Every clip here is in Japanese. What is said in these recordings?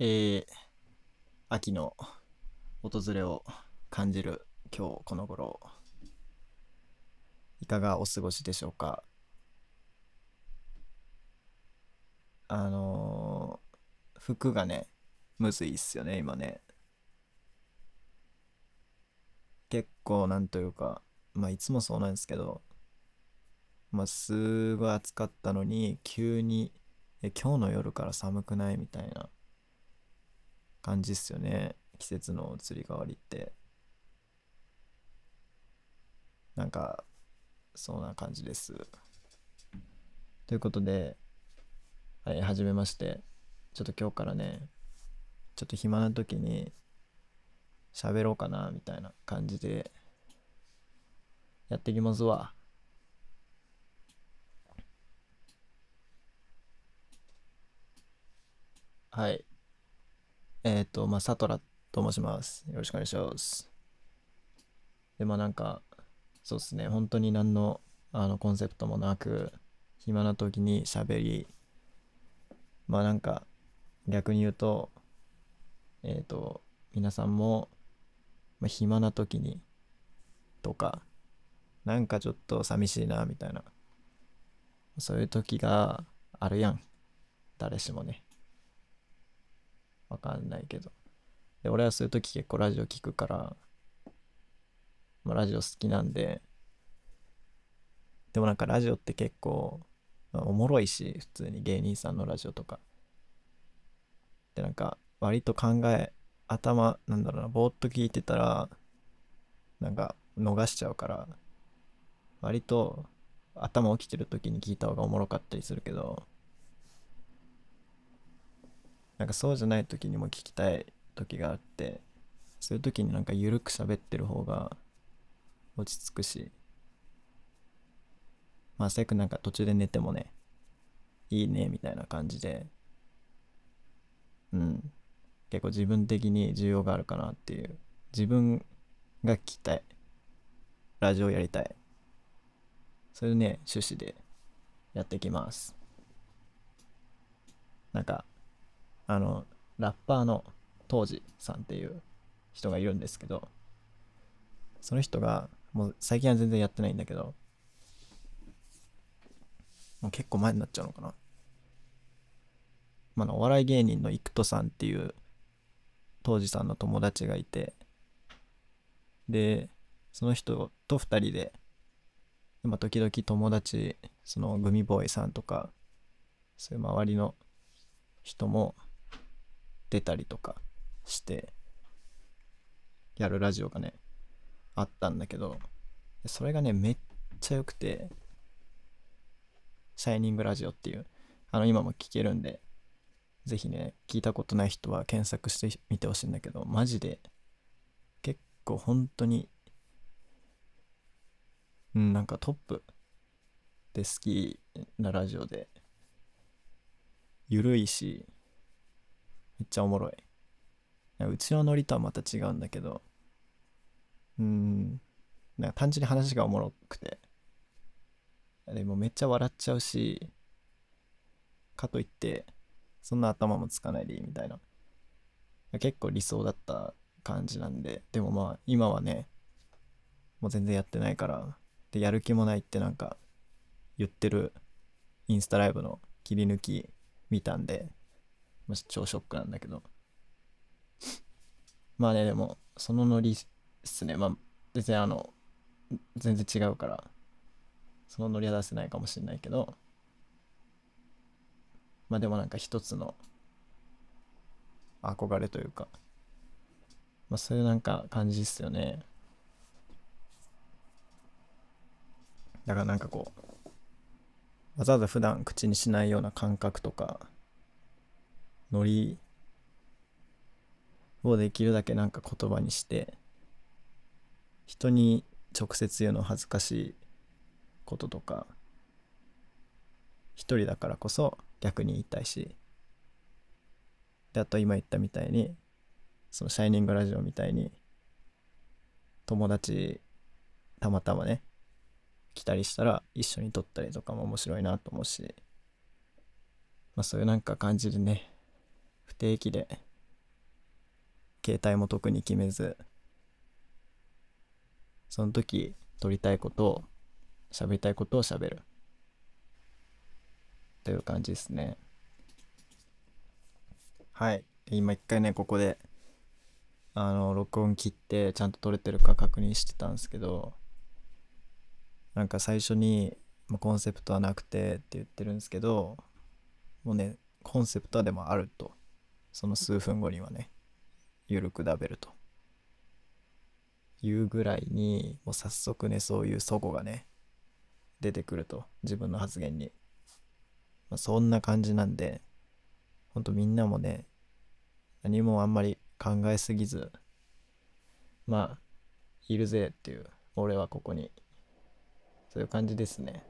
えー、秋の訪れを感じる今日この頃いかがお過ごしでしょうか？あのー、服がねむずいっすよね今ね。結構なんというかまあいつもそうなんですけどまあすごい暑かったのに急にえ今日の夜から寒くない？みたいな。感じっすよね。季節の移り変わりって。なんかそんな感じです。ということではい始めまして。ちょっと今日からねちょっと暇な時に喋ろうかなみたいな感じでやっていきますわ。はい。えっ、ー、と、まあ、サトラと申します。よろしくお願いします。で、まあなんか、そうですね、本当に何のあのコンセプトもなく、暇な時に喋り、まあなんか、逆に言うと、えっ、ー、と、皆さんも、まあ、暇な時に、とか、なんかちょっと寂しいな、みたいな、そういう時があるやん。誰しもね。わかんないけど。で、俺はそういう時結構ラジオ聞くから、まあ、ラジオ好きなんで、でもなんかラジオって結構、まあ、おもろいし、普通に芸人さんのラジオとか。で、なんか割と考え、頭、なんだろうな、ぼーっと聞いてたら、なんか逃しちゃうから、割と頭起きてる時に聞いた方がおもろかったりするけど、なんかそうじゃない時にも聞きたい時があってそういう時になんか緩く喋ってる方が落ち着くしまあ最悪なんか途中で寝てもねいいねみたいな感じでうん結構自分的に需要があるかなっていう自分が聞きたいラジオやりたいそういうね趣旨でやってきます。なんかあのラッパーの当時さんっていう人がいるんですけどその人がもう最近は全然やってないんだけどもう結構前になっちゃうのかな。まあお笑い芸人の生田さんっていう当時さんの友達がいてでその人と2人で今時々友達そのグミボーイさんとかそういう周りの人も出たりとかしてやるラジオがねあったんだけどそれがねめっちゃ良くてシャイニングラジオっていうあの今も聞けるんでぜひね聞いたことない人は検索してみてほしいんだけどマジで結構本当にうんなんかトップで好きなラジオでゆるいしめっちゃおもろい。うちのノリとはまた違うんだけど、うん、なんか単純に話がおもろくて、でもめっちゃ笑っちゃうし、かといって、そんな頭もつかないでいいみたいな。結構理想だった感じなんで、でもまあ今はね、もう全然やってないから、で、やる気もないってなんか言ってるインスタライブの切り抜き見たんで、まあ、超ショックなんだけど。まあね、でも、そのノリっすね。まあ、全然あの、全然違うから、そのノリは出せないかもしれないけど、まあでもなんか一つの憧れというか、まあそういうなんか感じっすよね。だからなんかこう、わざわざ普段口にしないような感覚とか、ノリをできるだけなんか言葉にして人に直接言うの恥ずかしいこととか一人だからこそ逆に言いたいしであと今言ったみたいにその「シャイニングラジオ」みたいに友達たまたまね来たりしたら一緒に撮ったりとかも面白いなと思うしまあそういうなんか感じでね不定期で携帯も特に決めずその時撮りたいことを喋りたいことを喋る。という感じですね。はい。今一回ねここであの録音切ってちゃんと撮れてるか確認してたんですけどなんか最初にまコンセプトはなくてって言ってるんですけどもうねコンセプトはでもあると。その数分後にはねゆるくダベルと。いうぐらいにもう早速ねそういう齟齬がね出てくると自分の発言に、まあ、そんな感じなんでほんとみんなもね何もあんまり考えすぎずまあいるぜっていう俺はここに。そういう感じですね。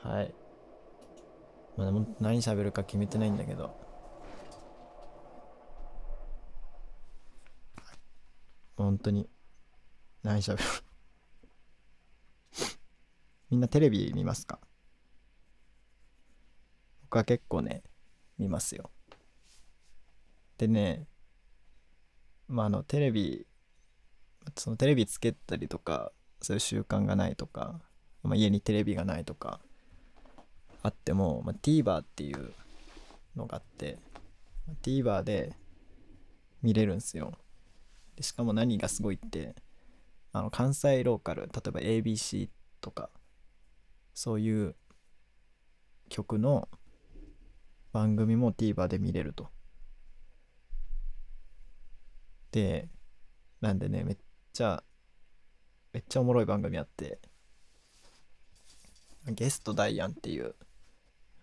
はい。まだ何喋るか決めてないんだけど。本当に何喋る？みんなテレビ見ますか？僕は結構ね見ますよ。でねまああのテレビそのテレビつけたりとかそういう習慣がないとか、まあ、家にテレビがないとかあっても、まあ、TVer っていうのがあって、まあ、TVer で見れるんですよ。でしかも何がすごいってあの関西ローカル例えば ABC とかそういう曲の番組も TVer で見れると。でなんでねめっちゃめっちゃおもろい番組あってゲストダイアンっていう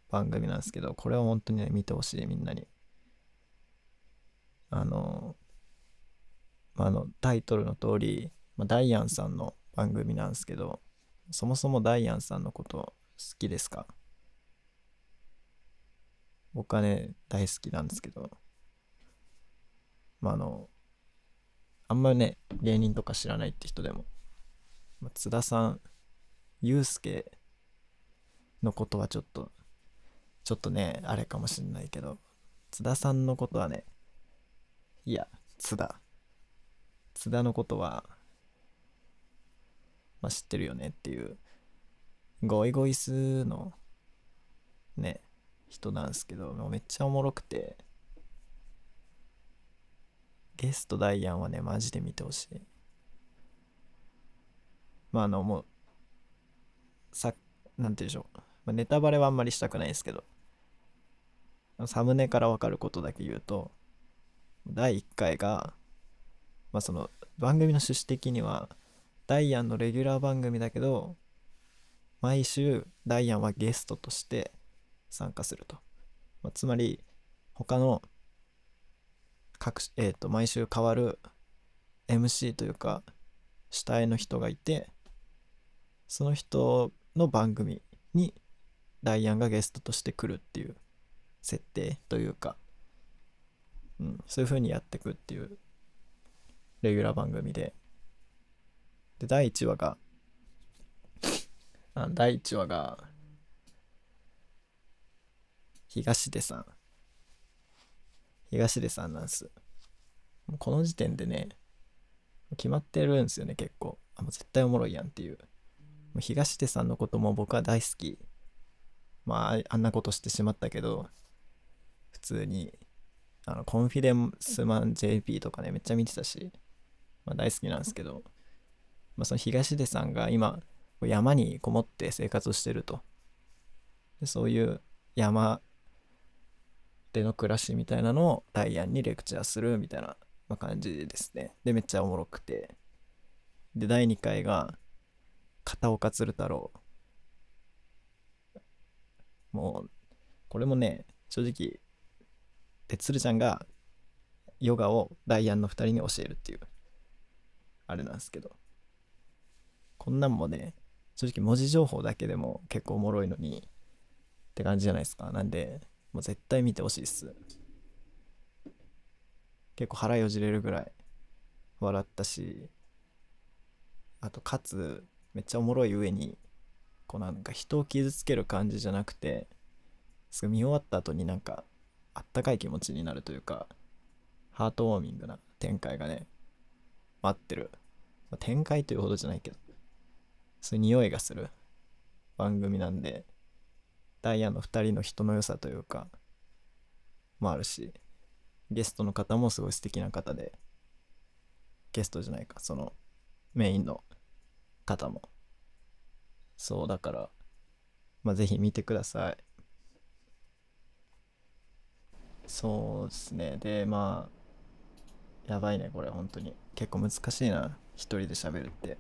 番組なんですけどこれは本当にね見てほしいみんなに。あのまあ、あのタイトルの通り、まあ、ダイアンさんの番組なんですけどそもそもダイアンさんのこと好きですか？僕はね大好きなんですけどまああのあんまりね芸人とか知らないって人でも、まあ、津田さんユうスケのことはちょっとちょっとねあれかもしんないけど津田さんのことはねいや津田。津田のことは、まあ、知ってるよねっていうゴイゴイスのね人なんですけどめっちゃおもろくてゲストダイアンはねマジで見てほしい。まああのもうさなんて言うんでしょう、まあ、ネタバレはあんまりしたくないですけど。サムネからわかることだけ言うと第1回がまあその番組の趣旨的にはダイアンのレギュラー番組だけど毎週ダイアンはゲストとして参加すると、まあ、つまり他の各、えーと、毎週変わる MC というか主体の人がいてその人の番組にダイアンがゲストとして来るっていう設定というか、うん、そういう風にやってくっていうレギュラー番組で。で、第1話が、あ第1話が、東出さん。東出さんなんです。もうこの時点でね、決まってるんですよね、結構。あ、もう絶対おもろいやんっていう。もう東出さんのことも僕は大好き。まあ、あんなことしてしまったけど、普通に、あの、コンフィデンスマン JP とかね、めっちゃ見てたし、まあ、大好きなんですけど、まあ、その東出さんが今山にこもって生活をしてると。でそういう山での暮らしみたいなのをダイアンにレクチャーするみたいな、感じですね。でめっちゃおもろくて。で第2回が片岡鶴太郎もうこれもね正直で鶴ちゃんがヨガをダイアンの2人に教えるっていうあれなんですけど。こんなんもね正直文字情報だけでも結構おもろいのにって感じじゃないですか。なんでもう絶対見てほしいっす。結構腹よじれるぐらい笑ったしあとかつめっちゃおもろい上にこうなんか人を傷つける感じじゃなくてすご見終わった後になんかあったかい気持ちになるというかハートウォーミングな展開がね待ってる、まあ、展開というほどじゃないけどそういう匂いがする番組なんでダイヤの2人の人の良さというかもあるしゲストの方もすごい素敵な方でゲストじゃないかそのメインの方もそうだからまあぜひ見てください。そうですね。でまあやばいねこれ本当に。結構難しいな一人で喋るって。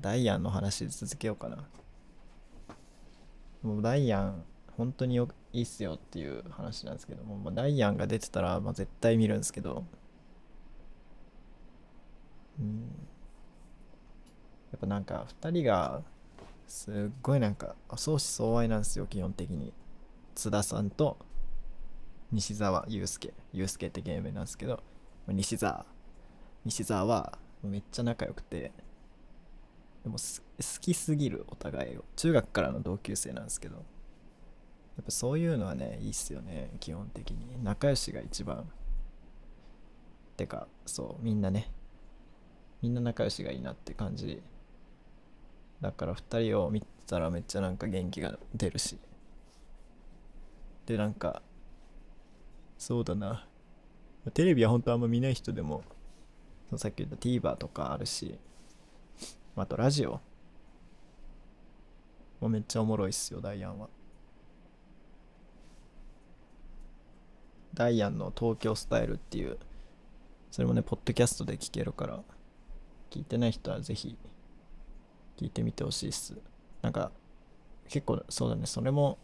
ダイアンの話続けようかな。もうダイアン本当によいいっすよっていう話なんですけども、まあ、ダイアンが出てたら、まあ、絶対見るんですけど。うん。ぱなんか2人がすっごいなんか相思相愛なんですよ基本的に。津田さんと西澤祐介。祐介って芸名なんですけど西澤西澤はめっちゃ仲良くてでも好きすぎるお互いを。中学からの同級生なんですけど。やっぱそういうのはねいいっすよね基本的に。仲良しが一番。てかそうみんなね。みんな仲良しがいいなって感じ。だから2人を見たらめっちゃなんか元気が出るし。でなんかそうだな。テレビは本当あんま見ない人でもさっき言った TVer とかあるしあとラジオ。もめっちゃおもろいっすよダイアンは。ダイアンの東京スタイルっていうそれもねポッドキャストで聞けるから聞いてない人はぜひ聞いてみてほしいっす。なんか結構そうだね。それも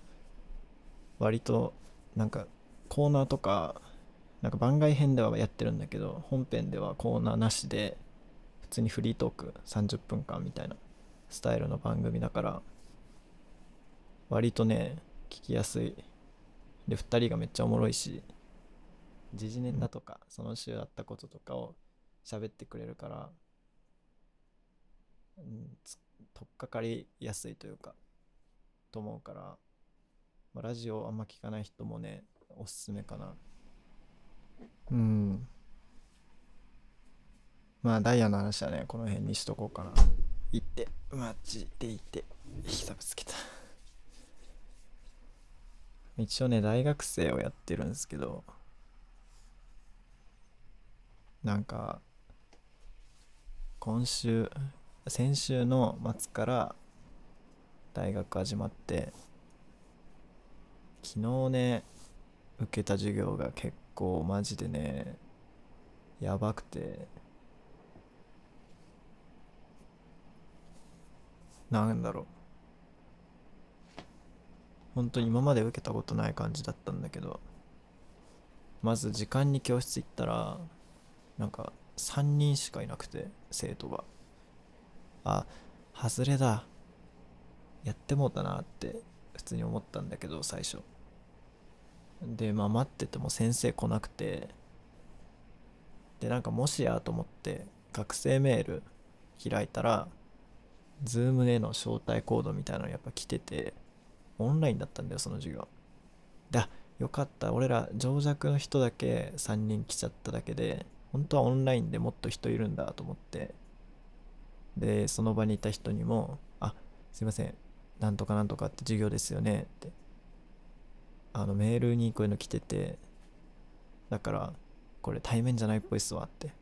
割となんかコーナーとかなんか番外編ではやってるんだけど本編ではコーナーなしで普通にフリートーク30分間みたいなスタイルの番組だから割とね聞きやすい。で2人がめっちゃおもろいし時事ネタとかその週あったこととかを喋ってくれるから、取っかかりやすいというかと思うから、まあ、ラジオあんま聞かない人もねおすすめかな。うん。まあダイヤの話はねこの辺にしとこうかな。行ってマジで行って膝ぶつけた。一応ね大学生をやってるんですけどなんか今週先週の末から大学始まって昨日ね受けた授業が結構マジでねやばくて。なんだろう。本当に今まで受けたことない感じだったんだけどまず時間に教室行ったらなんか3人しかいなくて生徒が。あ外れだ。やってもうたなって普通に思ったんだけど最初。でまあ待ってても先生来なくてでなんかもしやと思って学生メール開いたら Zoom での招待コードみたいなのやっぱ来ててオンラインだったんだよその授業。だよかった。俺ら情弱の人だけ3人来ちゃっただけで本当はオンラインでもっと人いるんだと思ってでその場にいた人にも「あすいません。なんとかなんとかって授業ですよね」って。あのメールにこういうの来ててだからこれ対面じゃないっぽいっすわって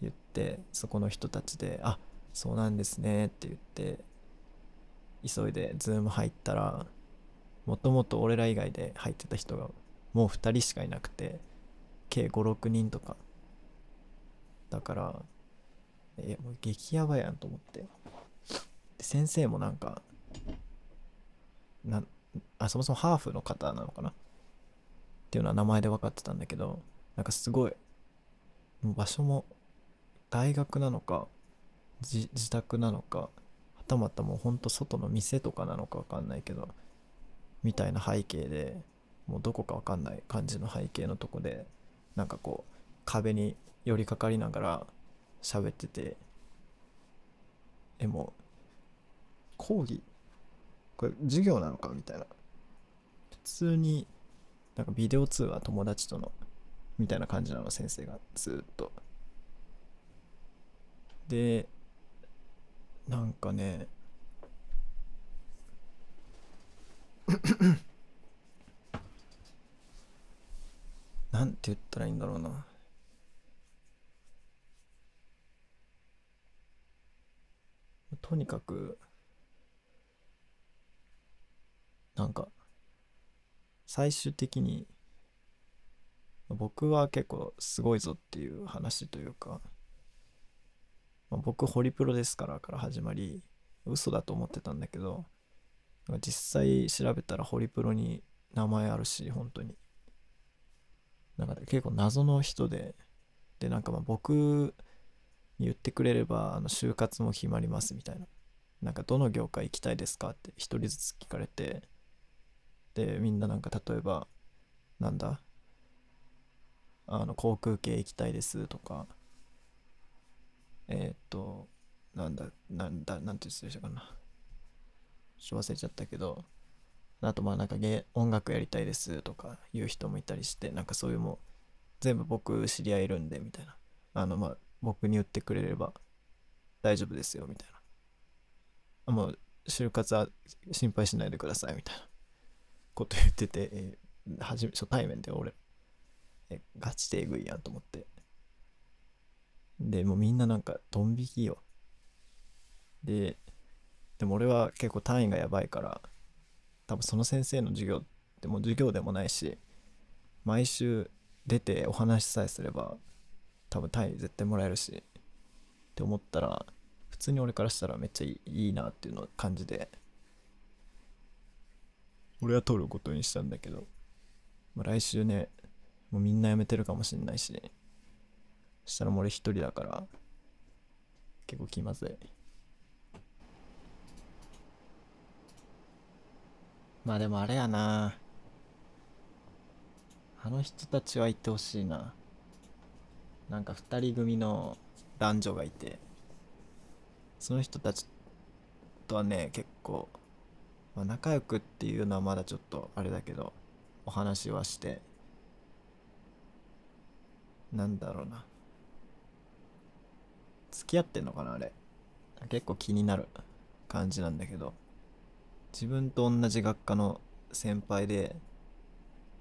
言ってそこの人たちで「あそうなんですね」って言って急いでズーム入ったらもともと俺ら以外で入ってた人がもう2人しかいなくて計56人とか。だからえもう激ヤバやんと思って。先生もなんかなあそもそもハーフの方なのかな？っていうのは名前で分かってたんだけどなんかすごい場所も大学なのか自宅なのかはたまたもうほんと外の店とかなのか分かんないけどみたいな背景でもうどこか分かんない感じの背景のとこでなんかこう壁に寄りかかりながら喋っててえもう講義？これ授業なのか？みたいな。普通になんかビデオ通話友達とのみたいな感じなの先生が。ずっと。でなんかね なんて言ったらいいんだろうな。とにかくなんか最終的に僕は結構すごいぞっていう話というか、まあ、僕ホリプロですからから始まり嘘だと思ってたんだけど実際調べたらホリプロに名前あるし本当に。なんか結構謎の人ででなんかまあ僕言ってくれればあの就活も決まりますみたいな。なんかどの業界行きたいですかって一人ずつ聞かれて。でみんななんか例えばなんだあの航空系行きたいですとか。えー、っとなんだなんだなんて言ってたかな。ちょっと忘れちゃったけど。あとまあなんか音楽やりたいですとか言う人もいたりしてなんかそういうも全部僕知り合いいるんでみたいな。あのまあ僕に言ってくれれば大丈夫ですよみたいな。もう就活は心配しないでくださいみたいな。こと言ってて、えー、初め初対面で俺えガチでえぐいやんと思って。でもうみんななんかドン引きよ。ででも俺は結構単位がやばいから多分その先生の授業ってもう授業でもないし毎週出てお話しさえすれば多分単位絶対もらえるしって思ったら普通に俺からしたらめっちゃいいいいなっていうの感じで俺は取ることにしたんだけど、まあ、来週ねもうみんな辞めてるかもしんないしそしたらもう俺一人だから結構気まずい。まあでもあれやな。あの人たちは行ってほしいな。なんか2人組の男女がいてその人たちとはね結構、まあ、仲良くっていうのはまだちょっとあれだけどお話はしてなんだろうな。付き合ってんのかなあれ。結構気になる感じなんだけど自分と同じ学科の先輩で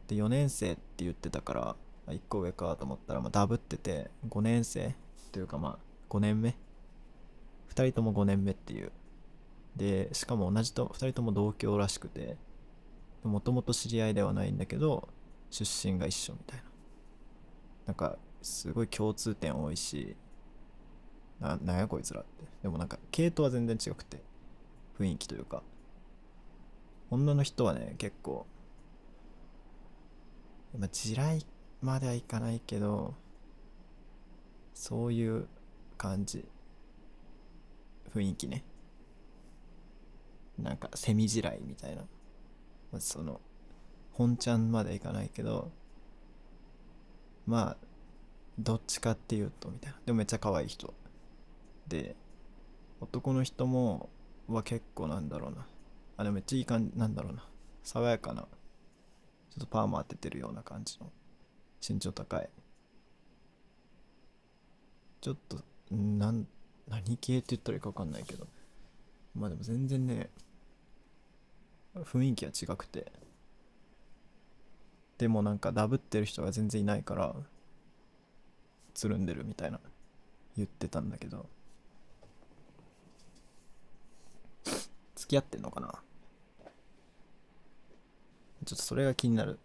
で4年生って言ってたから1個上かと思ったら、まあ、ダブってて5年生というかまあ5年目。2人とも5年目っていう。でしかも同じと2人とも同郷らしくてもともと知り合いではないんだけど出身が一緒みたいな。なんかすごい共通点多いしななんやこいつらって。でもなんか系統は全然違くて雰囲気というか。女の人はね結構まあ地雷まではいかないけどそういう感じ。雰囲気ね。なんかセミ地雷みたいな、その本ちゃんまでいかないけどまあどっちかっていうとみたいな。でもめっちゃ可愛い人。で男の人もは結構なんだろうな。あでもめっちゃいい感じなんだろうな。爽やかなちょっとパーマ当ててるような感じの。身長高い。ちょっとなん何系って言ったらいいか分かんないけど。まあでも全然ね雰囲気は違くて。でもなんかダブってる人が全然いないからつるんでるみたいな言ってたんだけど。付き合ってんのかな？ちょっとそれが気になる。